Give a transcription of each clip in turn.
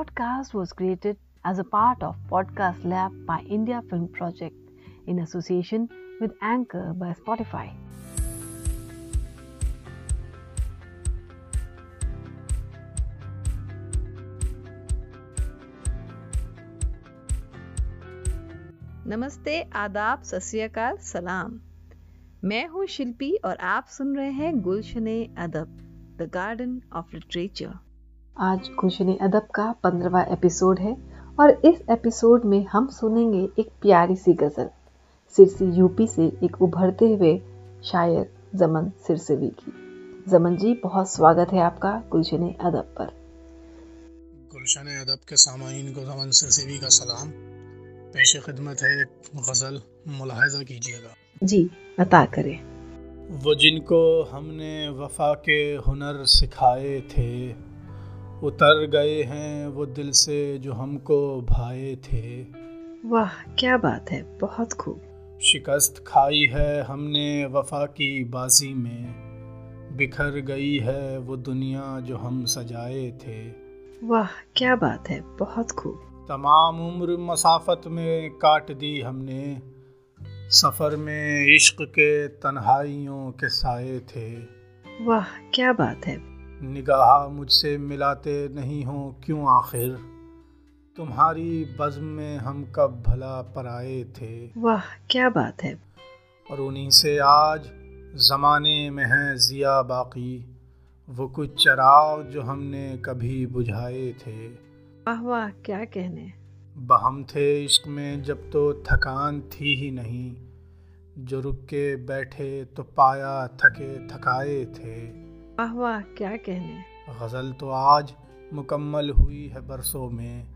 podcast was created as a part of Podcast Lab by India Film Project in association with Anchor by Spotify. नमस्ते आदाब सत सलाम मैं हूं शिल्पी और आप सुन रहे हैं गुलशन अदब द गार्डन ऑफ लिटरेचर आज गुलशन अदब का पंद्रवा एपिसोड है और इस एपिसोड में हम सुनेंगे एक प्यारी सी गज़ल। सिरसी यूपी से एक उभरते हुए शायर जमन सिरसवी की। जमन जी बहुत स्वागत है आपका गुलशन अदब पर। गुलशन अदब के सामाइन को जमन सिरसवी का सलाम। पेश खिदमत है एक गज़ल मुलाहजा कीजिएगा। जी अता करें। वो जिनको हमने वफा के हुनर सिखाए थे उतर गए हैं वो दिल से जो हमको भाए थे। वाह क्या बात है बहुत खूब। शिकस्त खाई है हमने वफा की बाजी में। बिखर गई है वो दुनिया जो हम सजाए थे। वाह क्या बात है बहुत खूब। तमाम उम्र मसाफत में काट दी हमने। सफ़र में इश्क के तन्हाइयों के साए थे। वाह क्या बात है निगाह मुझसे मिलाते नहीं हो क्यों आखिर? तुम्हारी बज़म में हम कब भला पराए थे? वाह क्या बात है। और उन्हीं से आज ज़माने में है ज़िया बाकी। वो कुछ चराग जो हमने कभी बुझाए थे। वाह वाह क्या कहने। बहम थे इश्क में जब तो थकान थी ही नहीं। जो रुक के बैठे तो पाया थके थकाए थे। वाह वाह क्या कहने? गज़ल तो आज मुकम्मल हुई है बरसों में।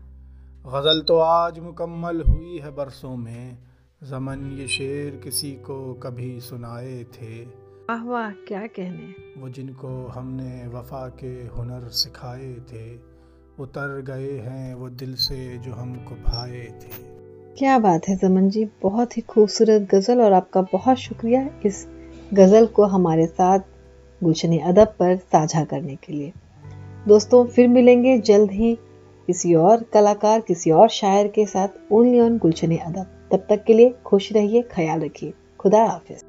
गज़ल तो आज मुकम्मल हुई है बरसों में। जमन ये शेर किसी को कभी सुनाए थे। वाह वाह क्या कहने? वो जिनको हमने वफा के हुनर सिखाए थे। उतर गए हैं वो दिल से जो हमको भाए थे। क्या बात है जमन जी बहुत ही खूबसूरत गज़ल और आपका बहुत शुक्रिया। इस गज़ल को हमारे साथ गुलशन अदब पर साझा करने के लिए। दोस्तों, फिर मिलेंगे जल्द ही किसी और कलाकार, किसी और शायर के साथ, ओनली ऑन गुलशन अदब तब तक के लिए खुश रहिए, ख्याल रखिए। खुदा हाफिज।